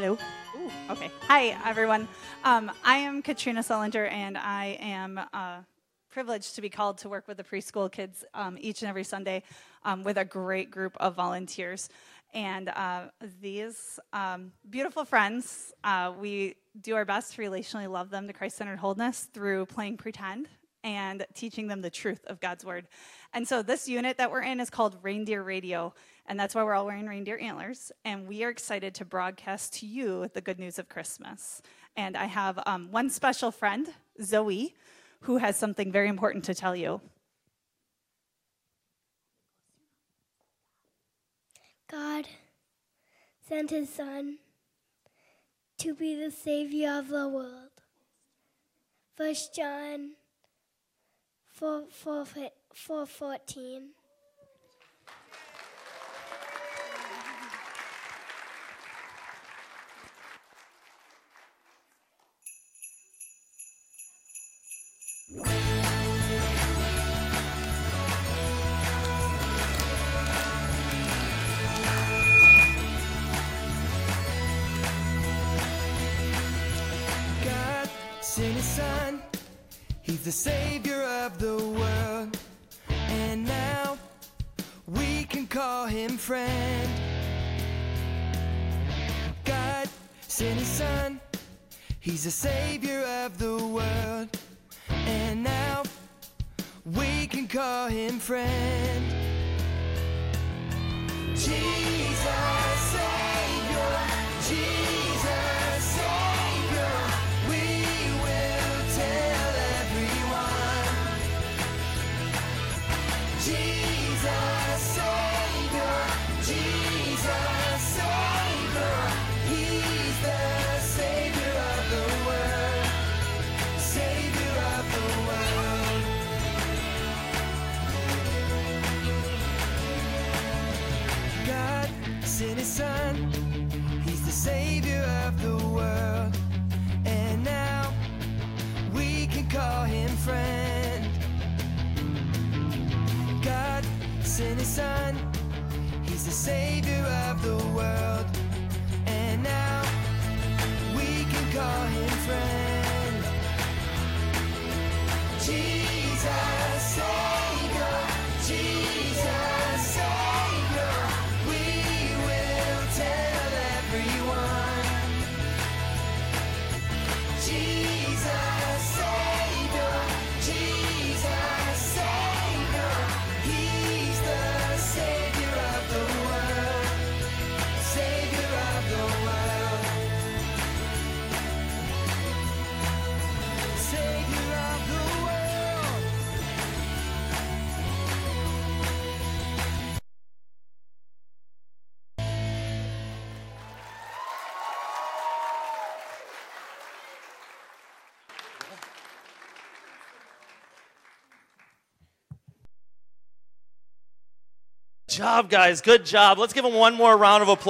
Hello. Ooh, okay. Hi, everyone. Um, I am Katrina Sullinger, and I am uh, privileged to be called to work with the preschool kids um, each and every Sunday um, with a great group of volunteers. And uh, these um, beautiful friends, uh, we do our best to relationally love them to Christ centered wholeness through playing pretend and teaching them the truth of God's word. And so this unit that we're in is called Reindeer Radio, and that's why we're all wearing reindeer antlers. And we are excited to broadcast to you the good news of Christmas. And I have um, one special friend, Zoe, who has something very important to tell you. God sent his son to be the savior of the world. First John 4, 4, 4 14. God sent his son. He's the savior of the world. And now we can call him friend. God sent his son. He's the savior of the world. And now we can call him friend. Jesus sent his son. He's the savior of the world. And now we can call him friend. God sent his son. He's the savior of the world. Job, guys. Good job. Let's give them one more round of applause.